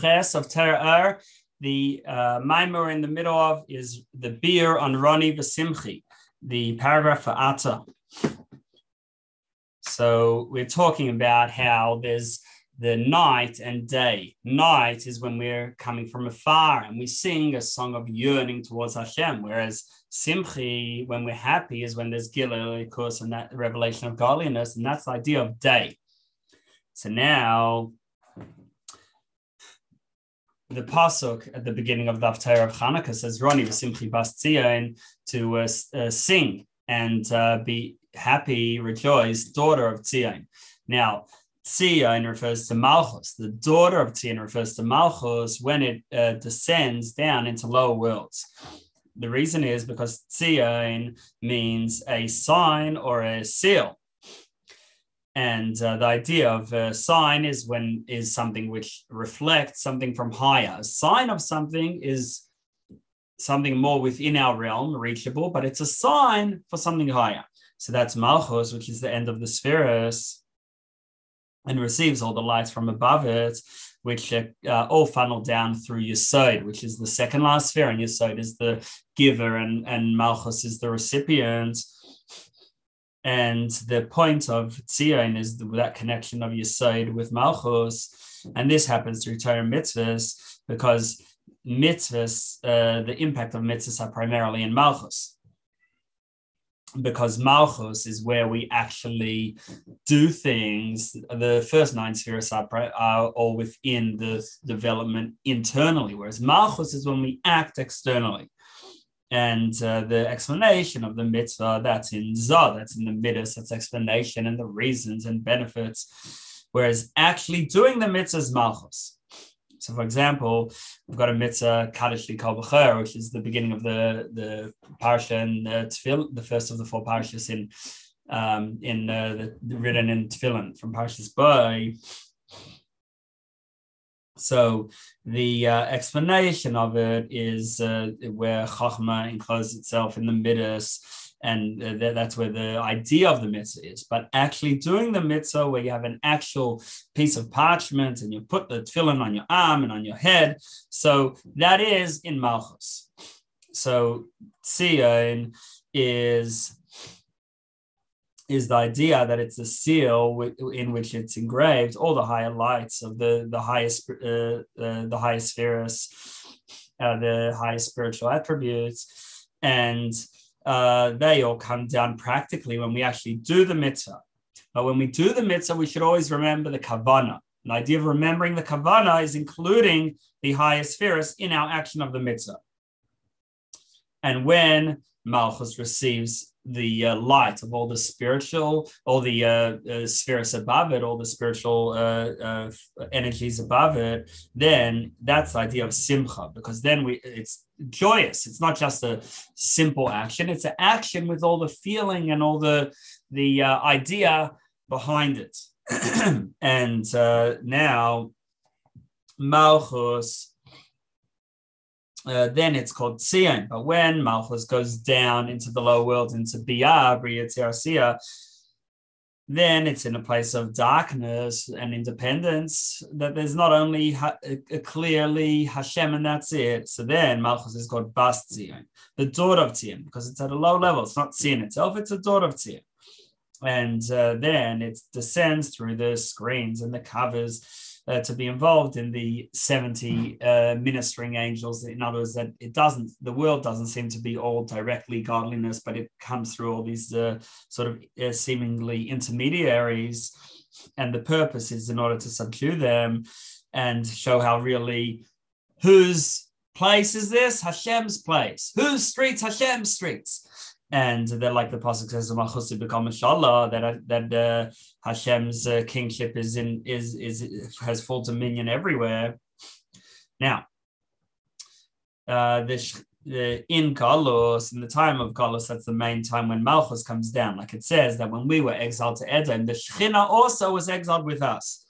Ches of Terah The uh, in the middle of is the beer on Roni Vasimchi, the paragraph for Ata. So we're talking about how there's the night and day. Night is when we're coming from afar and we sing a song of yearning towards Hashem, whereas Simchi, when we're happy, is when there's Gilul, of course, and that revelation of godliness, and that's the idea of day. So now the pasuk at the beginning of the Haftarah of Hanukkah says, "Roni v'simchi bas tzion," to uh, uh, sing and uh, be happy, rejoice, daughter of Tzion. Now, Tzion refers to Malchus. The daughter of Tzion refers to Malchus when it uh, descends down into lower worlds. The reason is because Tzion means a sign or a seal. And uh, the idea of a sign is when is something which reflects something from higher. A sign of something is something more within our realm, reachable, but it's a sign for something higher. So that's Malchus, which is the end of the spheres, and receives all the lights from above it, which are uh, all funneled down through Yesod, which is the second last sphere, and Yesod is the giver, and, and Malchus is the recipient. And the point of Tzion is that connection of Yesod with Malchus. And this happens through Torah mitzvahs because mitzvahs, uh, the impact of mitzvahs are primarily in Malchus. Because Malchus is where we actually do things. The first nine spheres are, are all within the development internally, whereas Malchus is when we act externally. And uh, the explanation of the mitzvah, that's in Zah, that's in the midas, that's explanation and the reasons and benefits. Whereas actually doing the mitzvah is Malchus. So, for example, we've got a mitzvah Kaddish B'cher, which is the beginning of the the parsha and the Tefil, the first of the four parshas in um, in uh, the, written in Tefillin from Parshas Boy. So the uh, explanation of it is uh, where Chachma encloses itself in the midas and uh, that's where the idea of the mitzvah is. But actually doing the mitzvah, where you have an actual piece of parchment and you put the tefillin on your arm and on your head, so that is in Malchus. So tzion is is the idea that it's a seal in which it's engraved all the higher lights of the the highest uh, uh, the highest spheres, uh, the highest spiritual attributes, and uh, they all come down practically when we actually do the mitzvah. But when we do the mitzvah, we should always remember the kavana. The idea of remembering the kavana is including the highest spheres in our action of the mitzvah. And when Malchus receives the uh, light of all the spiritual, all the uh, uh, spheres above it, all the spiritual uh, uh, energies above it, then that's the idea of simcha, because then we it's joyous. It's not just a simple action; it's an action with all the feeling and all the the idea behind it. and now Malchus uh, then it's called Tzion. But when Malchus goes down into the lower world, into Biyah, Bria then it's in a place of darkness and independence that there's not only ha- clearly Hashem and that's it. So then Malchus is called Bas Tzion, the daughter of Tzion, because it's at a low level. It's not Tzion itself, it's a daughter of Tzion. And uh, then it descends through the screens and the covers uh, to be involved in the 70 uh, ministering angels. In other words, that it doesn't, the world doesn't seem to be all directly godliness, but it comes through all these uh, sort of uh, seemingly intermediaries. And the purpose is in order to subdue them and show how really whose place is this? Hashem's place. Whose streets? Hashem's streets and that like the pasuk says Malchus become inshallah that that uh, Hashem's uh, kingship is in is is has full dominion everywhere. Now, uh, the, the in Galus in the time of Galus, that's the main time when Malchus comes down. Like it says that when we were exiled to Edom, the Shechina also was exiled with us.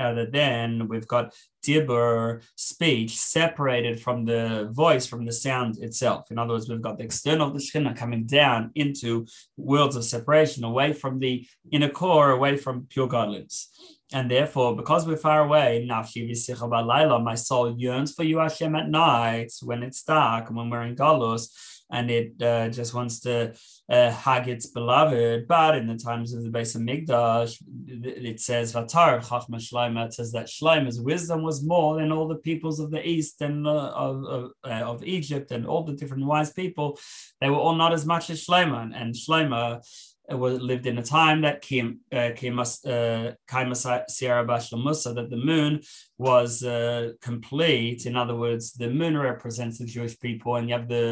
Uh, that then we've got dibur speech separated from the voice, from the sound itself. In other words, we've got the external of the Shekhinah coming down into worlds of separation, away from the inner core, away from pure godliness. And therefore, because we're far away, my soul yearns for you, Hashem, at night when it's dark and when we're in Galus, and it uh, just wants to uh, hug its beloved. But in the times of the Bais HaMikdash, it says Vatar Chachma Shloima. It says that Shloima's wisdom was more than all the peoples of the east and uh, of of, uh, Egypt and all the different wise people. They were all not as much as Shloima, and, and Shloima was lived in a time that came uh, came uh, Sierra Bashlamusa that the moon was uh, complete. In other words, the moon represents the Jewish people, and you have the,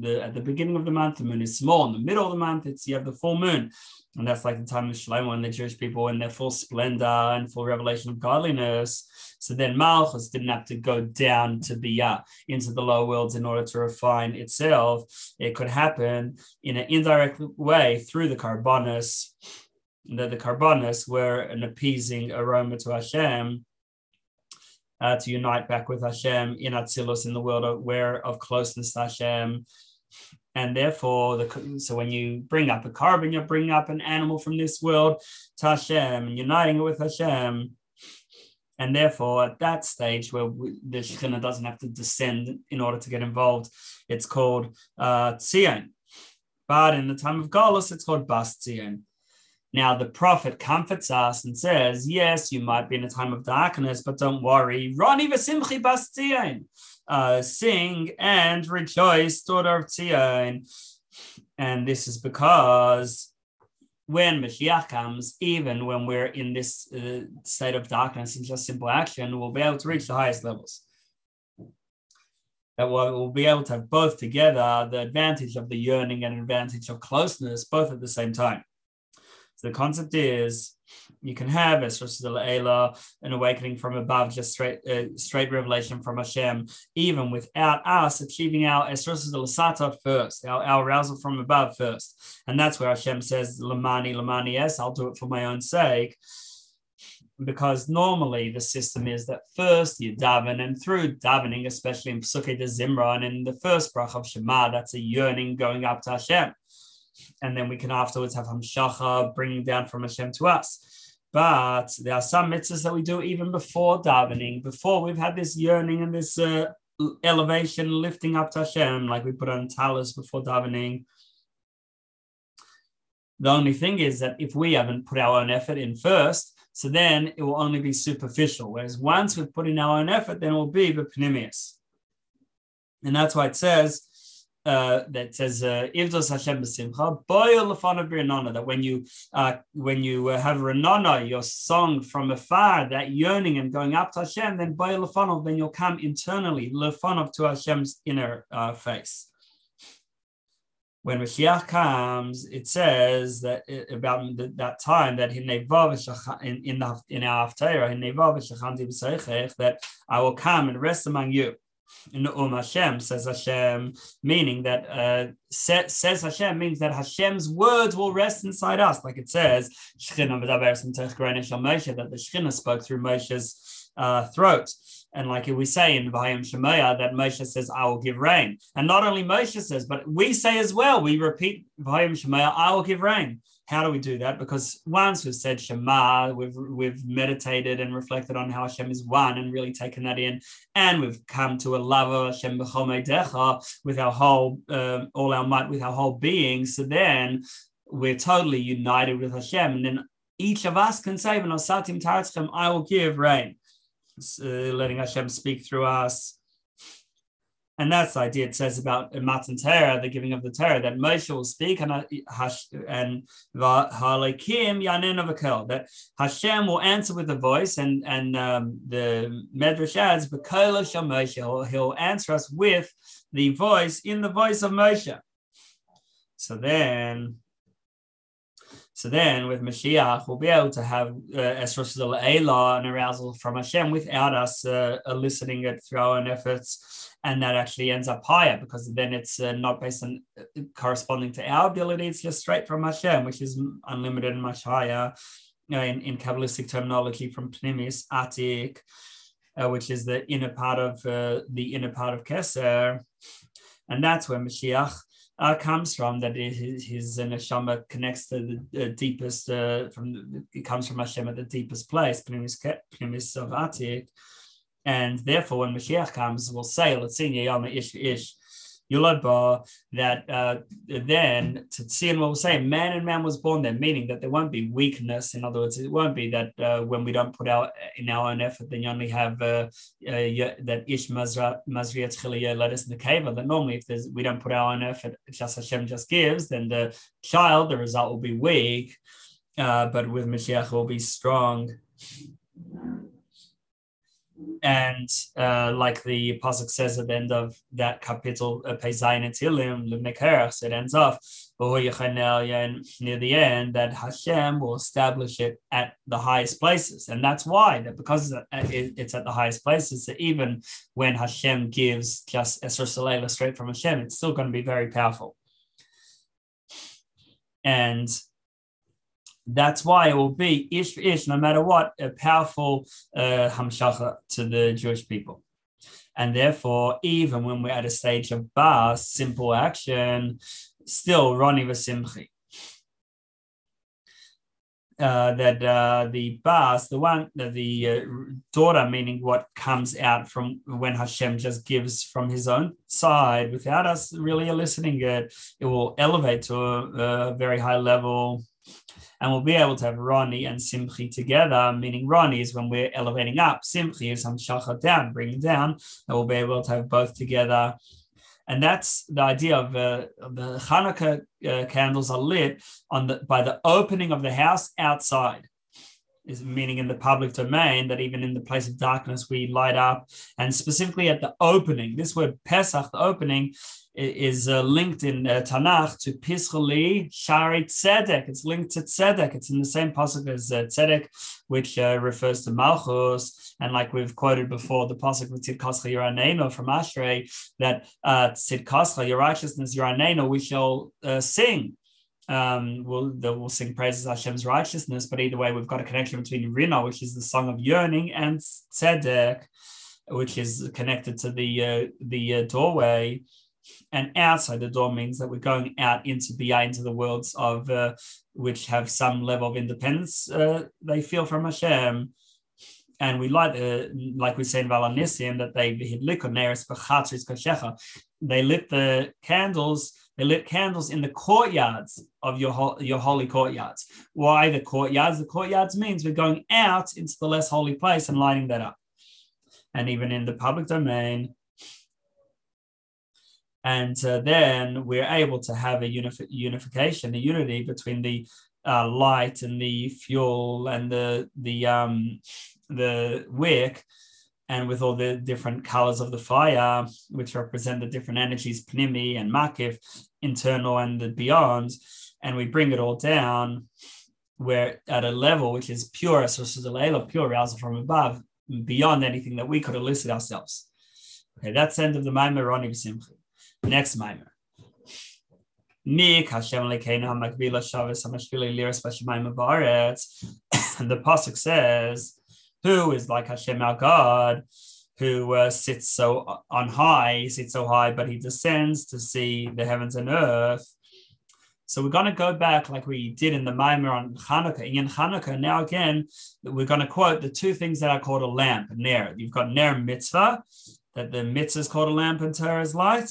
the at the beginning of the month the moon is small. In the middle of the month, it's you have the full moon, and that's like the time of Shlomo and the Jewish people in their full splendor and full revelation of godliness. So then Malchus didn't have to go down to Biyah into the lower worlds in order to refine itself. It could happen in an indirect way through the Korbanos. The, the Korbanos were an appeasing aroma to Hashem. Uh, to unite back with Hashem in Atzilus in the world of, where of closeness to Hashem, and therefore the so when you bring up a korban, you're bringing up an animal from this world to Hashem and uniting it with Hashem. And therefore, at that stage where we, the Shekhinah doesn't have to descend in order to get involved, it's called uh, Tzion. But in the time of Golos, it's called Bas Tzion. Now, the prophet comforts us and says, Yes, you might be in a time of darkness, but don't worry. Roni v'simchi Bas. Uh, sing and rejoice, daughter of Tzion. And this is because when Mashiach comes, even when we're in this uh, state of darkness and just simple action, we'll be able to reach the highest levels. That we'll be able to have both together the advantage of the yearning and advantage of closeness, both at the same time. So the concept is you can have Esros Ela, an awakening from above, just straight uh, straight revelation from Hashem, even without us achieving our Esros Sata first, our, our arousal from above first. And that's where Hashem says, Lamani, Lamani, yes, I'll do it for my own sake. Because normally the system is that first you daven, and through davening, especially in Psukkah de and in the first brach of Shema, that's a yearning going up to Hashem and then we can afterwards have Hamshacha bringing down from Hashem to us. But there are some mitzvahs that we do even before davening, before we've had this yearning and this uh, elevation, lifting up to Hashem, like we put on talis before davening. The only thing is that if we haven't put our own effort in first, so then it will only be superficial. Whereas once we've put in our own effort, then it will be the panemius. And that's why it says, uh, that says Ivdos uh, Hashem b'simcha boil lefanav that when you uh, when you uh, have renana your song from afar that yearning and going up to Hashem then boil lefanav then you'll come internally lefanav to Hashem's inner uh, face. When Mashiach comes, it says that it, about the, that time that in in in the in our Haftarah that I will come and rest among you in the Um Hashem, says Hashem, meaning that uh, says Hashem means that Hashem's words will rest inside us, like it says, that the Shekhinah spoke through Moshe's uh, throat. And like we say in Vayim Shemaya, that Moshe says, I will give rain. And not only Moshe says, but we say as well, we repeat Vayim Shemaya, I will give rain. How do we do that? Because once we've said Shema, we've we've meditated and reflected on how Hashem is one and really taken that in, and we've come to a love of Hashem with our whole, um, all our might, with our whole being. So then we're totally united with Hashem, and then each of us can say, I will give rain, uh, letting Hashem speak through us and that's the idea it says about Matan Torah, the giving of the Torah, that Moshe will speak and and Halakim Yanin that Hashem will answer with a voice, and and um, the Medrash adds, Moshe, he'll, answer us with the voice in the voice of Moshe. So then so then with Mashiach, we'll be able to have uh, Esros and arousal from Hashem without us uh, eliciting it through our own efforts. And that actually ends up higher because then it's uh, not based on uh, corresponding to our ability, it's just straight from Hashem, which is unlimited and much higher you know, in, in Kabbalistic terminology from Pnimis, Atik, uh, which is the inner part of uh, the inner part of Keser. And that's where Mashiach uh, comes from, that his, his neshama connects to the, uh, deepest, uh, from it comes from Hashem at the deepest place, Pnimis, Pnimis of Atik. And therefore, when Mashiach comes, we'll say, let's sing Yama Ish Ish. Yulad that uh, then to see and what we'll say, man and man was born there, meaning that there won't be weakness. In other words, it won't be that uh, when we don't put out in our own effort, then you only have uh, uh that ish mazriat chiliyah let us in the cave. That normally, if there's we don't put our own effort, just Hashem just gives, then the child, the result will be weak. Uh, but with Mashiach, will be strong and uh, like the pasuk says at the end of that capital, uh, Peizayin Tilim, Lemnekerach, it ends off near the end that Hashem will establish it at the highest places, and that's why that because it's at the highest places, that even when Hashem gives just Esr Salela straight from Hashem, it's still going to be very powerful. And that's why it will be ish for ish, no matter what, a powerful uh, hamshacha to the Jewish people. And therefore, even when we're at a stage of bas, simple action, still Roni Vasimchi. Uh, that uh, the bas, the one, uh, the uh, daughter, meaning what comes out from when Hashem just gives from His own side without us really eliciting it, it will elevate to a, a very high level and we'll be able to have Rani and Simchi together, meaning Rani is when we're elevating up, Simchi is Hamshacha down, bringing down, and we'll be able to have both together. And that's the idea of uh, the Hanukkah uh, candles are lit on the by the opening of the house outside is meaning in the public domain that even in the place of darkness we light up and specifically at the opening this word pesach the opening is uh, linked in uh, Tanakh to Pischali Shari Tzedek. It's linked to Tzedek. It's in the same pasuk as uh, Tzedek, which uh, refers to Malchus. And like we've quoted before, the pasuk with Tzidkascha Yiraneno from Ashrei, that uh, Tzidkascha, your righteousness, Yiraneno, we shall uh, sing. Um, we'll, we'll sing praises Hashem's righteousness, but either way, we've got a connection between Rina, which is the song of yearning, and Tzedek, which is connected to the uh, the uh, doorway and outside the door means that we're going out into BA, into the worlds of uh, which have some level of independence uh, they feel from Hashem. And we like, uh, like we say in V'al HaNissim, that they they lit the candles. They lit candles in the courtyards of your your holy courtyards. Why the courtyards? The courtyards means we're going out into the less holy place and lighting that up. And even in the public domain, and uh, then we're able to have a unif- unification, a unity between the uh, light and the fuel and the the um, the wick, and with all the different colors of the fire, which represent the different energies, pnimi and makif, internal and the beyond, and we bring it all down. We're at a level which is pure, of pure, rising from above, beyond anything that we could elicit ourselves. Okay, that's the end of the Maimar Roni Simchi. Next Baaretz. And the pasuk says, "Who is like Hashem our God, who uh, sits so on high, he sits so high, but he descends to see the heavens and earth." So we're going to go back like we did in the Maimer on Hanukkah. In Hanukkah, now again, we're going to quote the two things that are called a lamp, Ner. You've got Ner mitzvah, that the mitzvah is called a lamp and Torah is light.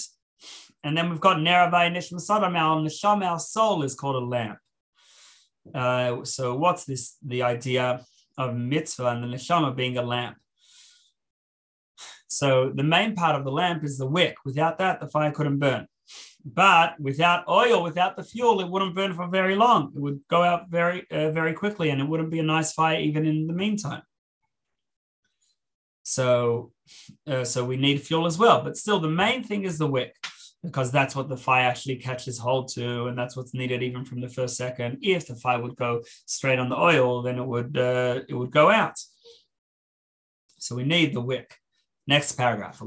And then we've got Neravai Nishma Sadam, our Nisham, our soul is called a lamp. Uh, so what's this, the idea of mitzvah and the neshama being a lamp? So the main part of the lamp is the wick. Without that, the fire couldn't burn. But without oil, without the fuel, it wouldn't burn for very long. It would go out very, uh, very quickly, and it wouldn't be a nice fire even in the meantime. So, uh, so we need fuel as well. But still, the main thing is the wick because that's what the fire actually catches hold to, and that's what's needed even from the first second. If the fire would go straight on the oil, then it would uh, it would go out. So we need the wick. Next paragraph.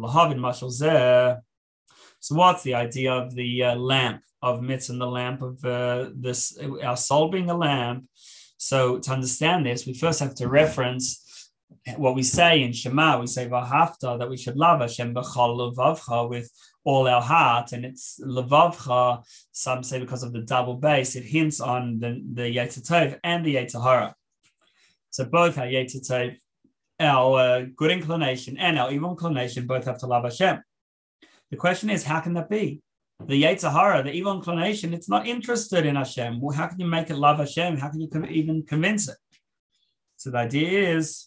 So what's the idea of the uh, lamp of mitzvah and the lamp of uh, this our soul being a lamp? So to understand this, we first have to reference what we say in Shema, we say Vahafta that we should love Hashem b'chol levavcha with all our heart, and it's levavcha. Some say because of the double base, it hints on the the Yetzer Tov and the Yetzer Hara. So both our Yetzer Tov, our uh, good inclination and our evil inclination, both have to love Hashem. The question is, how can that be? The Yetzer Hara, the evil inclination, it's not interested in Hashem. Well, how can you make it love Hashem? How can you even convince it? So the idea is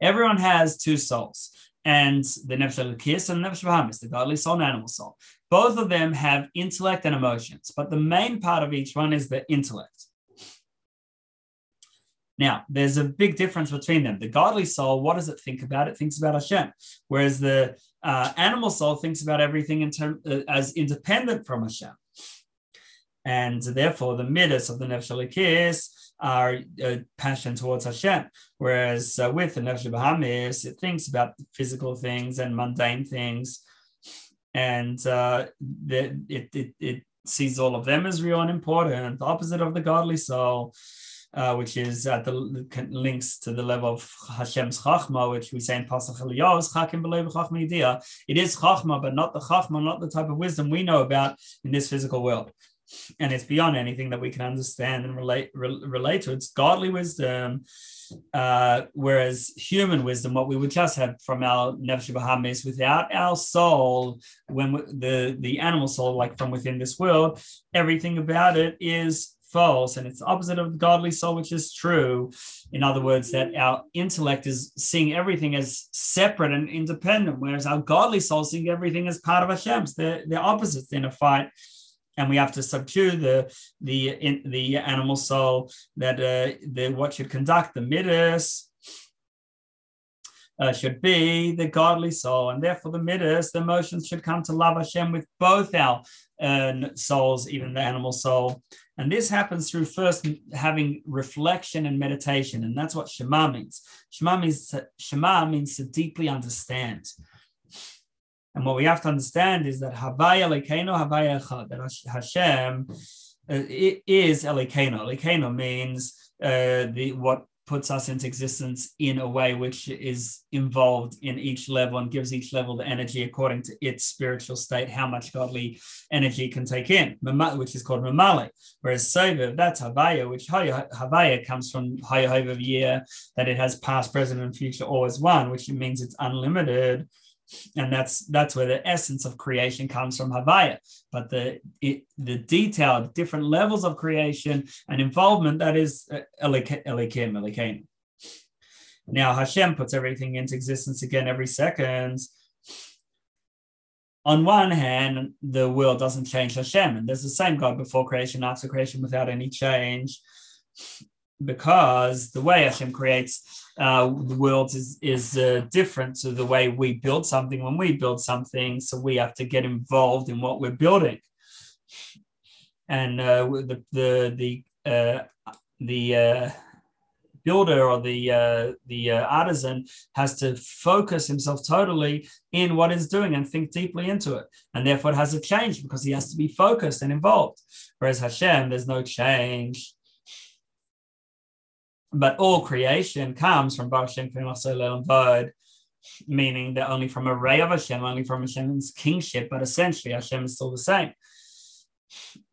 everyone has two souls, and the Nefesh Elokis and the Nefesh Bahamis, the godly soul and animal soul. Both of them have intellect and emotions, but the main part of each one is the intellect. Now, there's a big difference between them. The godly soul, what does it think about? It thinks about Hashem, whereas the uh, animal soul thinks about everything in term, uh, as independent from Hashem. And therefore, the midas of the Nefesh are uh, passion towards Hashem. Whereas uh, with the Nefesh Bahamis, it thinks about physical things and mundane things. And uh, the, it, it, it sees all of them as real and important, the opposite of the godly soul. Uh, which is at the links to the level of Hashem's Chachma, which we say in Pasach Eliyos, Chakim Chachma It is Chachma, but not the Chachma, not the type of wisdom we know about in this physical world and it's beyond anything that we can understand and relate re- relate to. It's godly wisdom, uh, whereas human wisdom, what we would just have from our nefesh bahamis, without our soul, when we, the the animal soul, like from within this world, everything about it is false and it's opposite of the godly soul which is true in other words that our intellect is seeing everything as separate and independent whereas our godly soul seeing everything as part of Hashem's they're, they're opposites in a fight and we have to subdue the the in, the animal soul that uh, the what should conduct the midas uh, should be the godly soul, and therefore the midas, the emotions should come to love Hashem with both our uh, souls, even the animal soul. And this happens through first having reflection and meditation, and that's what Shema means. Shema means Shema means to deeply understand. And what we have to understand is that Havaya Lekeno, Havaya Echad, that Hashem uh, is Elekeno. Elekeno means uh, the what puts us into existence in a way which is involved in each level and gives each level the energy according to its spiritual state, how much godly energy can take in, which is called Mamale. Whereas Soviv, that's Havaya, which Havaya comes from Hayah year, that it has past, present, and future always one, which means it's unlimited and that's that's where the essence of creation comes from Havaya. But the it, the detailed different levels of creation and involvement that is uh, Elikim Elikim. Now Hashem puts everything into existence again every second. On one hand, the world doesn't change Hashem, and there's the same God before creation, after creation, without any change, because the way Hashem creates uh, the world is is uh, different to the way we build something when we build something. So we have to get involved in what we're building, and uh, the the the uh, the uh, builder or the uh, the artisan has to focus himself totally in what he's doing and think deeply into it, and therefore it has a change because he has to be focused and involved. Whereas Hashem, there's no change but all creation comes from Baruch Shem Vod, meaning that only from a ray of Hashem, only from Hashem's kingship, but essentially Hashem is still the same.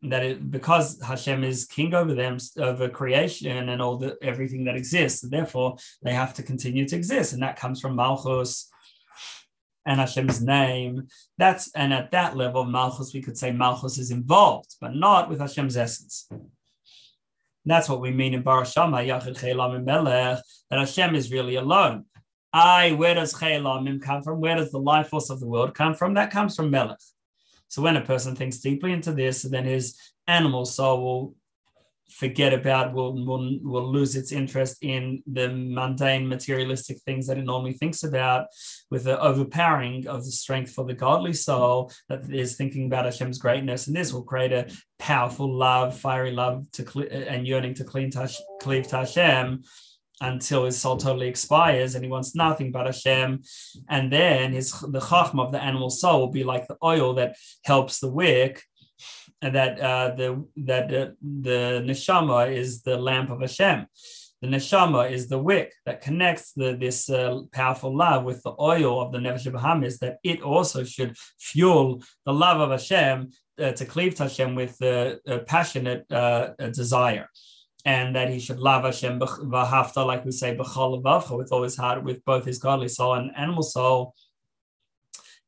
That it, because Hashem is king over them, over creation and all the everything that exists, therefore they have to continue to exist, and that comes from Malchus and Hashem's name. That's and at that level, Malchus, we could say Malchus is involved, but not with Hashem's essence. That's what we mean in Barashama, Yachid Chelamim Melech, that Hashem is really alone. I, where does Chelamim come from? Where does the life force of the world come from? That comes from Melech. So when a person thinks deeply into this, then his animal soul will forget about will, will will lose its interest in the mundane materialistic things that it normally thinks about with the overpowering of the strength for the godly soul that is thinking about Hashem's greatness and this will create a powerful love fiery love to and yearning to clean cleave to Hashem until his soul totally expires and he wants nothing but Hashem. And then his the chachma of the animal soul will be like the oil that helps the wick that uh, the that uh, the neshama is the lamp of Hashem. the neshama is the wick that connects the, this uh, powerful love with the oil of the Nefesh Bahamis, that it also should fuel the love of Hashem uh, to cleave to Hashem with a, a passionate uh, desire. And that he should love Hashem v'hafta, like we say, with all his heart, with both his godly soul and animal soul.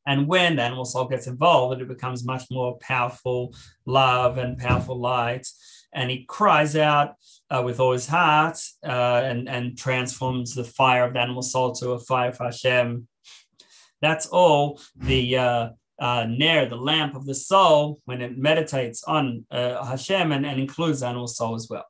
And when the animal soul gets involved, it becomes much more powerful love and powerful light. And he cries out uh, with all his heart uh, and, and transforms the fire of the animal soul to a fire of Hashem. That's all the uh, uh, Ner, the lamp of the soul, when it meditates on uh, Hashem and, and includes animal soul as well.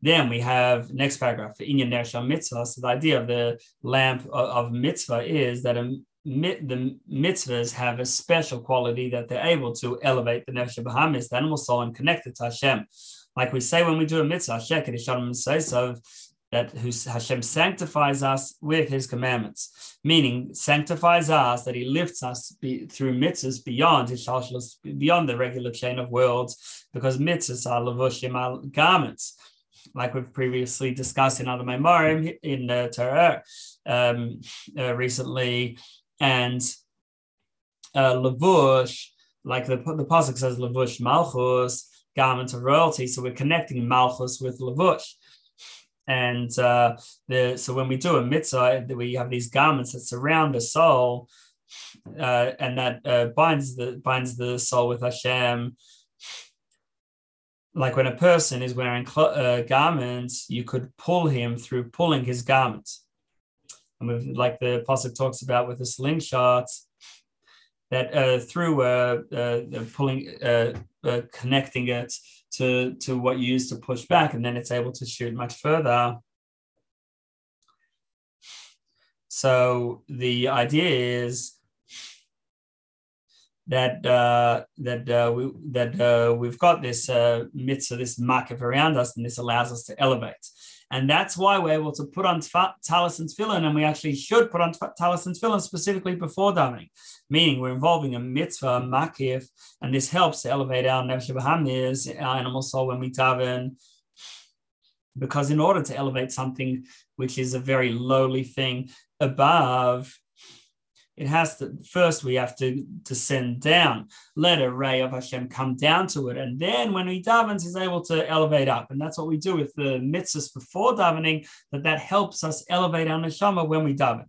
Then we have next paragraph, Inyan Ner Mitzvah. So the idea of the lamp of, of mitzvah is that a, the mitzvahs have a special quality that they're able to elevate the Nefesh Bahamis, the animal soul, and connect it to Hashem. Like we say when we do a mitzvah, Hashem that Hashem sanctifies us with his commandments, meaning sanctifies us, that he lifts us be, through mitzvahs beyond his beyond the regular chain of worlds, because mitzvahs are levushim garments, like we've previously discussed in other memorim in the Torah um, uh, recently, and uh, levush, like the the pasuk says, Lavush malchus, garment of royalty. So we're connecting malchus with Lavush. And uh, the, so when we do a mitzvah, we have these garments that surround the soul, uh, and that uh, binds the binds the soul with Hashem. Like when a person is wearing cl- uh, garments, you could pull him through pulling his garments. And like the apostle talks about with the slingshots, that uh, through uh, uh, pulling, uh, uh, connecting it to, to what you use to push back, and then it's able to shoot much further. So the idea is that uh, that uh, we that uh, we've got this uh, mitzvah, this market around us, and this allows us to elevate. And that's why we're able to put on talis and tefillin, and we actually should put on talis and tefillin specifically before davening, meaning we're involving a mitzvah, makif, and this helps to elevate our nefesh bahamis, our animal soul when we daven. Because in order to elevate something which is a very lowly thing above it has to first we have to descend down, let a ray of Hashem come down to it, and then when he davens, he's able to elevate up, and that's what we do with the mitzvahs before davening. That that helps us elevate our neshama when we daven.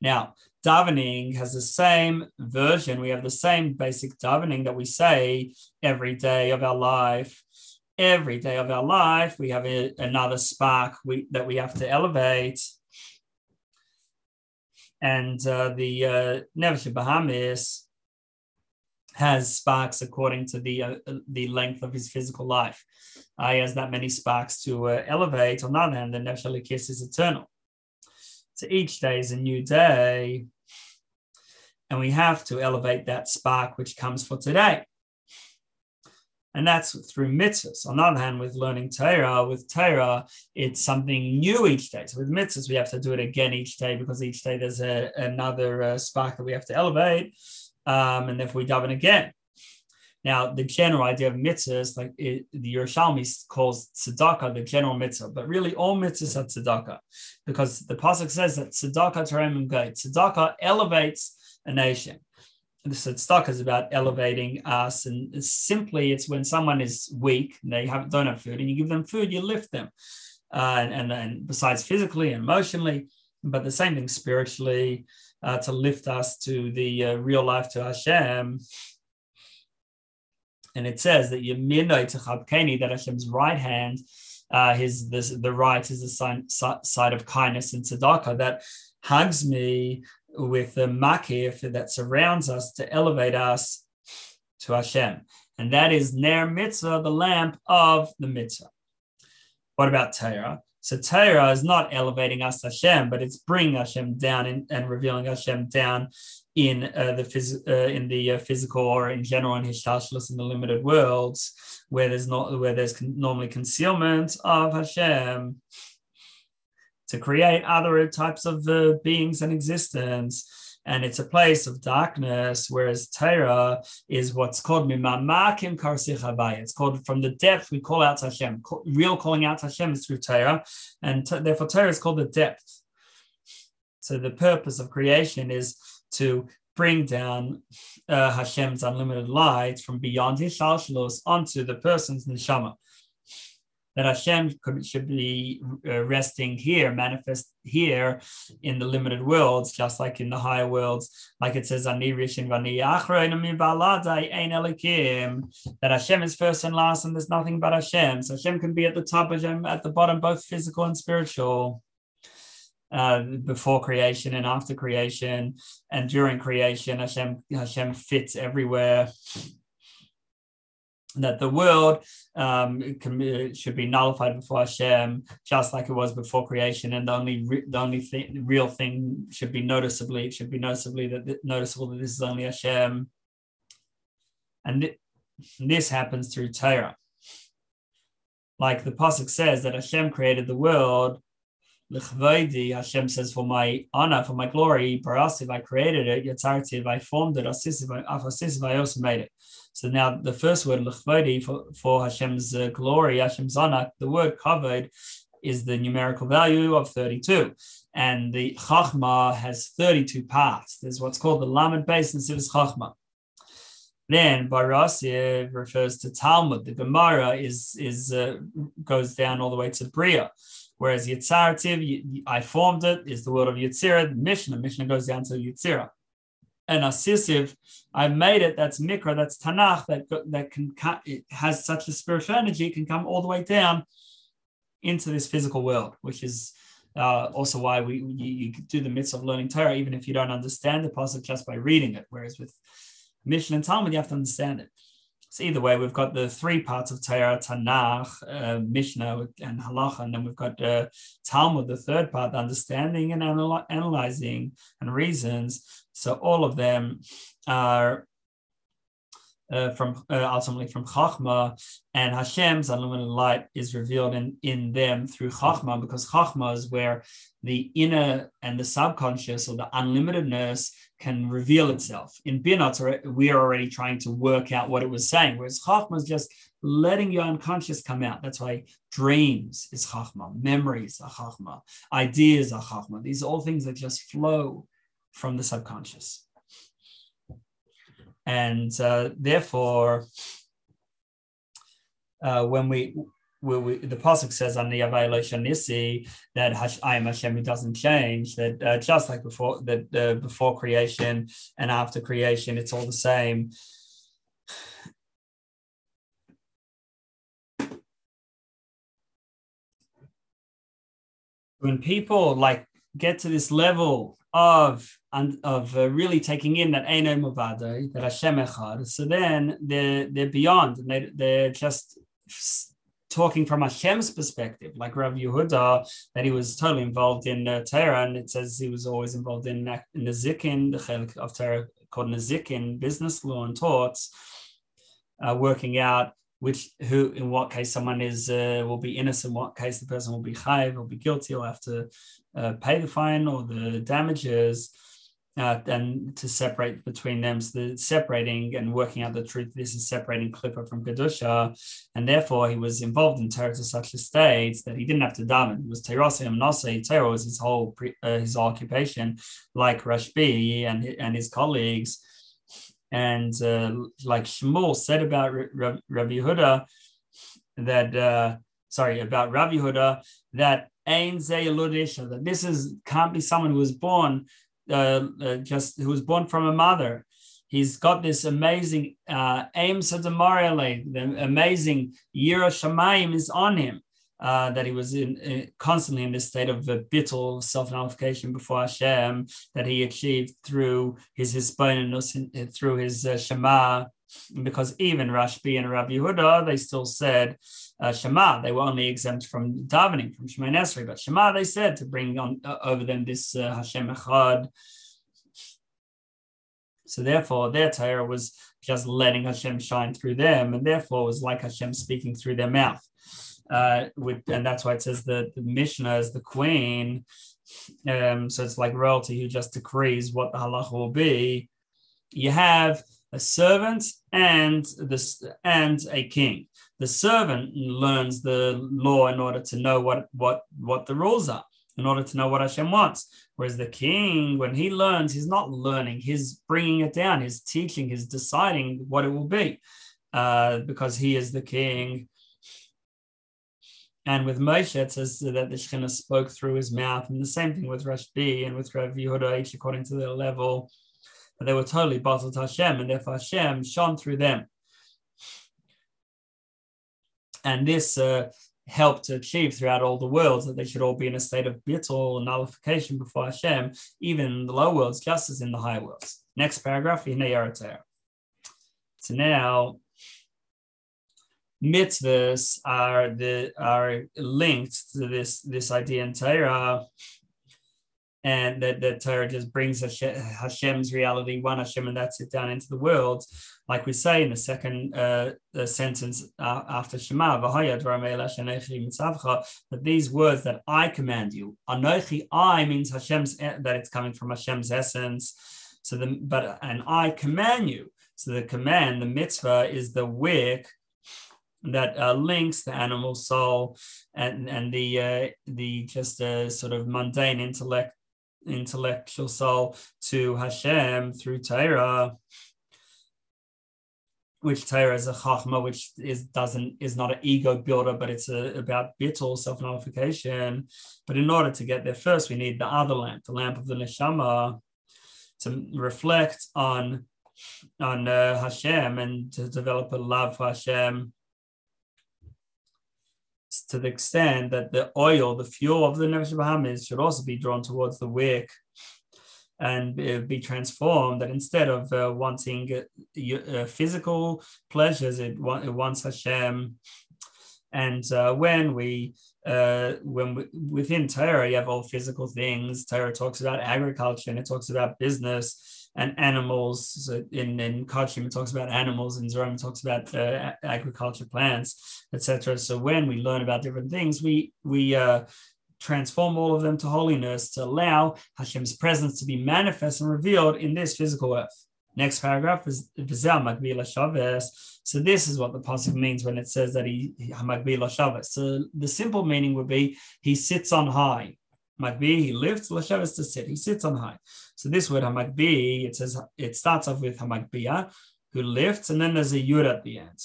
Now, davening has the same version. We have the same basic davening that we say every day of our life. Every day of our life, we have a, another spark we, that we have to elevate and uh, the uh, Nefesh Bahamis has sparks according to the uh, the length of his physical life. Uh, he has that many sparks to uh, elevate. On the other hand, the Nefesh is eternal. So each day is a new day, and we have to elevate that spark which comes for today. And that's through mitzvahs. On the other hand, with learning Torah, with Torah, it's something new each day. So with mitzvahs, we have to do it again each day because each day there's a, another uh, spark that we have to elevate. Um, and if we daven again. Now, the general idea of mitzvahs, like it, the Yerushalmi calls tzedakah the general mitzvah, but really all mitzvahs are tzedakah because the pasuk says that tzedakah terem Tzedakah elevates a nation the tzedakah is about elevating us, and simply it's when someone is weak and they have don't have food, and you give them food, you lift them, uh, and, and and besides physically and emotionally, but the same thing spiritually uh, to lift us to the uh, real life to Hashem. And it says that Yeminoi to Chabkeni, that Hashem's right hand, uh, his this, the right is the side of kindness and tzedakah that hugs me with the makif that surrounds us to elevate us to Hashem. And that is Ner Mitzvah, the lamp of the mitzvah. What about Torah? So Torah is not elevating us to Hashem, but it's bringing Hashem down in, and revealing Hashem down in uh, the phys- uh, in the uh, physical or in general in Hishtashlus in the limited worlds, where there's not where there's con- normally concealment of Hashem to create other types of uh, beings and existence. and it's a place of darkness, whereas Torah is what's called mimamakim. It's called from the depth we call out to Hashem. Real calling out to Hashem is through Torah, and t- therefore Torah is called the depth. So the purpose of creation is to bring down uh, Hashem's unlimited light from beyond his shalshalos onto the person's neshama that Hashem could, should be uh, resting here, manifest here in the limited worlds, just like in the higher worlds, like it says, that Hashem is first and last, and there's nothing but Hashem. So Hashem can be at the top, Hashem at the bottom, both physical and spiritual. Uh, before creation and after creation, and during creation, Hashem Hashem fits everywhere that the world um, can, should be nullified before Hashem, just like it was before creation, and the only re- the only thing, real thing should be noticeably it should be noticeably that noticeable that this is only Hashem, and th- this happens through Torah. Like the pasuk says that Hashem created the world. Hashem says, "For my honor, for my glory, Barasiv, I created it. Yatzartiv, I formed it. Asisiv, I also made it." So now the first word lechvodi for, for Hashem's uh, glory, Hashem's honor, the word kovod is the numerical value of 32. And the chachma has 32 parts. There's what's called the lamed base and Sivas chachma. Then Barasiv refers to Talmud. The Gemara is is uh, goes down all the way to Bria, whereas Yitzartiv, I formed it, is the word of Yitzira. The Mishnah, Mishnah goes down to Yitzira and Asisiv, I made it. That's Mikra, that's Tanakh, that that can it has such a spiritual energy, it can come all the way down into this physical world, which is uh, also why we you, you, do the mitzvah of learning Torah, even if you don't understand the pasuk just by reading it. Whereas with Mishnah and Talmud, you have to understand it. So either way, we've got the three parts of Torah, Tanakh, uh, Mishnah, and Halacha, and then we've got uh, Talmud, the third part, the understanding and anal- analyzing and reasons. So all of them are uh, from uh, ultimately from Chachma, and Hashem's unlimited light is revealed in, in them through Chachma, because Chachma is where the inner and the subconscious or the unlimitedness can reveal itself. In Binot, we are already trying to work out what it was saying, whereas Chachma is just letting your unconscious come out. That's why dreams is Chachma, memories are Chachma, ideas are Chachma. These are all things that just flow from the subconscious. And uh, therefore, uh, when we we, the pasuk says on the Nisi that I am Hashem doesn't change. That uh, just like before that uh, before creation and after creation, it's all the same. When people like get to this level of and of uh, really taking in that Eino Mavado, that Hashem Echad, so then they're they're beyond and they they're just talking from Hashem's perspective, like Rav Yehuda, that he was totally involved in uh, Torah, and it says he was always involved in, in the Zikin, the chelik of Torah called Nezikin, business law and torts, uh, working out which who in what case someone is uh, will be innocent, what case the person will be chayiv, will be guilty, will have to uh, pay the fine or the damages uh, and to separate between them. So the separating and working out the truth, this is separating Klippa from Kedusha. And therefore, he was involved in Torah to such a state that he didn't have to daven. It was Terosim Nase. Torah was his whole pre, uh, his occupation, like Rashbi and, and his colleagues. And uh, like Shmuel said about Rabbi Yehuda, that, uh, sorry, about Rabbi Yehuda, that Ein that this is can't be someone who was born uh, uh, just who was born from a mother. He's got this amazing uh, aim Sadamariale, the amazing Yira Shamayim is on him. Uh, that he was in, uh, constantly in this state of uh, bittul self-nullification before Hashem that he achieved through his hisbonenus, through his uh, Shema, because even Rashbi and Rabbi Yehuda, they still said uh, Shema. They were only exempt from davening, from Shema Nesri, but Shema they said to bring on uh, over them this uh, Hashem Echad. So therefore, their Torah was just letting Hashem shine through them, and therefore was like Hashem speaking through their mouth. Uh, with, and that's why it says that the Mishnah is the queen um, so it's like royalty who just decrees what the halacha will be. You have a servant and this and a king. The servant learns the law in order to know what what what the rules are, in order to know what Hashem wants. Whereas the king, when he learns, he's not learning; he's bringing it down, he's teaching, he's deciding what it will be, uh, because he is the king. And with Moshe, it says that the Shekhinah spoke through his mouth, and the same thing with Rashbi and with Rav Yehuda, each according to their level. But they were totally bottled Hashem, and therefore Hashem shone through them. And this uh, helped to achieve throughout all the worlds that they should all be in a state of bittul and nullification before Hashem, even in the low worlds, just as in the high worlds. Next paragraph, So now mitzvahs are the are linked to this this idea in Torah, and that Torah just brings Hashem's reality, one Hashem, and that's it down into the world. Like we say in the second uh, the sentence after Shema, that these words that I command you, Anochi I means Hashem's that it's coming from Hashem's essence. So the but and I command you. So the command, the mitzvah, is the wick that uh, links the animal soul and and the uh, the just uh, sort of mundane intellect intellectual soul to Hashem through Torah, which Torah is a chachma, which is doesn't is not an ego builder, but it's a, about bittul self nullification. But in order to get there first, we need the other lamp, the lamp of the neshama, to reflect on on uh, Hashem and to develop a love for Hashem to the extent that the oil, the fuel of the Nefesh Bahamis should also be drawn towards the wick and be transformed that instead of uh, wanting uh, uh, physical pleasures, it, it, wants Hashem. And uh, when we, uh, when we, within Torah, you have all physical things. Torah talks about agriculture and it talks about business and animals. So in in it talks about animals, and Zeraim talks about uh, agriculture, plants, etc. So when we learn about different things, we we uh, transform all of them to holiness to allow Hashem's presence to be manifest and revealed in this physical earth. Next paragraph is Vizel Makbila Shaves. So this is what the pasuk means when it says that he Makbila Shaves. So the simple meaning would be he sits on high. Makbi, he lifts, Lashav to sit. He sits on high. So this word Hamakbi, it says it starts off with Hamakbiya, who lifts, and then there's a Yud at the end.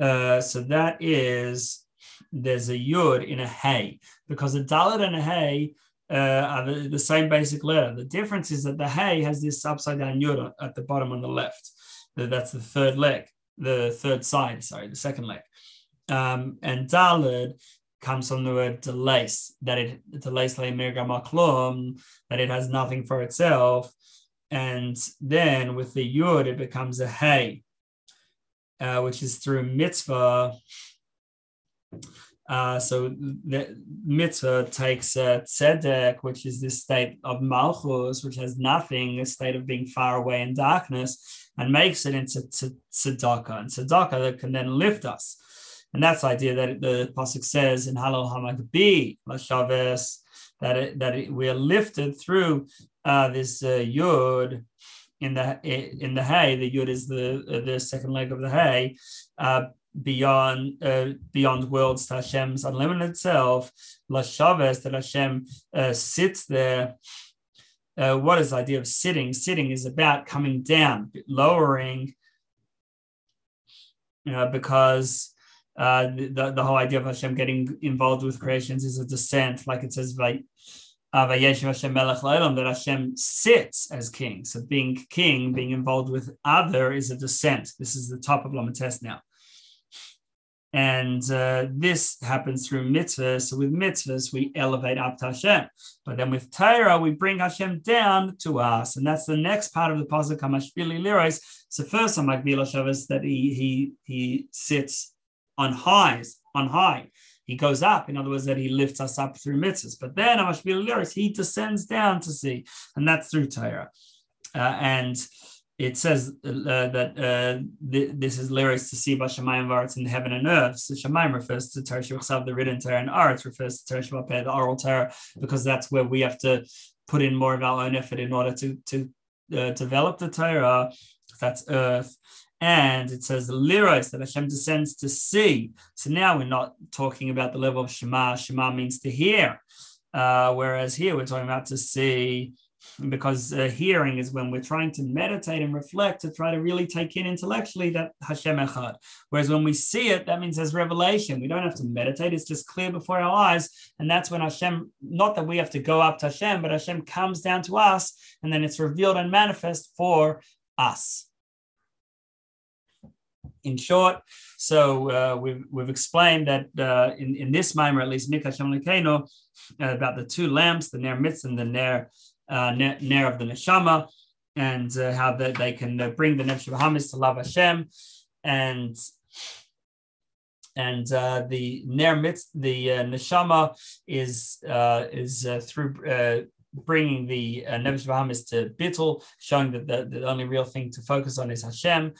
Uh, so that is there's a Yud in a Hay, because a Dalet and a Hay uh, are the, the, same basic letter. The difference is that the Hay has this upside down Yud at the bottom on the left. That's the third leg, the third side, sorry, the second leg. Um, and Dalet comes from the word delays, that it delays that it has nothing for itself. And then with the yud, it becomes a hey, uh, which is through mitzvah. Uh, so the mitzvah takes a tzedek, which is this state of malchus, which has nothing, a state of being far away in darkness, and makes it into tzedakah. And tzedakah that can then lift us. And that's the idea that the pasuk says in Halal Hamakbi Lashaves that it, that it, we are lifted through uh, this uh, yud in the in the hay. The yud is the uh, the second leg of the hay. Uh, beyond uh, beyond worlds to Hashem's unlimited self, Lashaves that Hashem uh, sits there. Uh, what is the idea of sitting? Sitting is about coming down, lowering, you know, because uh, the, the whole idea of Hashem getting involved with creations is a descent, like it says, Malachlailam, that Hashem sits as king. So being king, being involved with other is a descent. This is the top of Lamates now. And uh, this happens through mitzvahs. So with mitzvahs, we elevate up to Hashem. But then with Torah, we bring Hashem down to us. And that's the next part of the Pasuk, Hamashpili Liros. So first, Hamakbila Shabbos, that he, he, he sits on highs, on high. He goes up, in other words, that he lifts us up through mitzvahs. But then I must be Amashbil he descends down to see, and that's through Torah. Uh, and it says uh, that uh, th- this is lyrics to see by Bashamayim Varetz in heaven and earth. So Shamayim refers to Torah Shebichsav, the written Torah, and Aretz refers to Torah Shabbat, the oral Torah, because that's where we have to put in more of our own effort in order to to uh, develop the Torah. That's earth. And it says the liros that Hashem descends to see. So now we're not talking about the level of Shema. Shema means to hear. Uh, whereas here we're talking about to see because uh, hearing is when we're trying to meditate and reflect to try to really take in intellectually that Hashem Echad. Whereas when we see it, that means there's revelation. We don't have to meditate; it's just clear before our eyes, and that's when Hashem. Not that we have to go up to Hashem, but Hashem comes down to us, and then it's revealed and manifest for us. In short, so uh, we've, we've explained that uh, in, in this maamar, at least Mi K'Hashem uh, about the two lamps, the Ner Mitz and the Ner uh, Ner of the Neshama, and uh, how that they can bring the Nefesh to love Hashem, and and uh, the Ner Mitz, the uh, Neshama is uh, is through bringing the uh, to Bittul, showing that the, the only real thing to focus on is Hashem,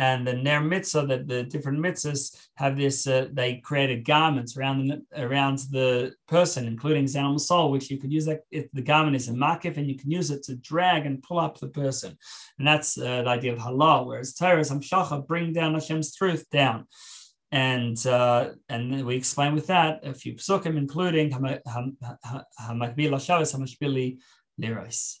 and the ner mitzvah that the different mitzvahs have this uh, they created garments around the, around the person including his animal soul which you could use that if the garment is a makif and you can use it to drag and pull up the person and that's uh, the idea of halal whereas Torah hamshacha bring down Hashem's truth down and uh, and we explain with that a few psukim including hamakbil hashavas hamashbili lirais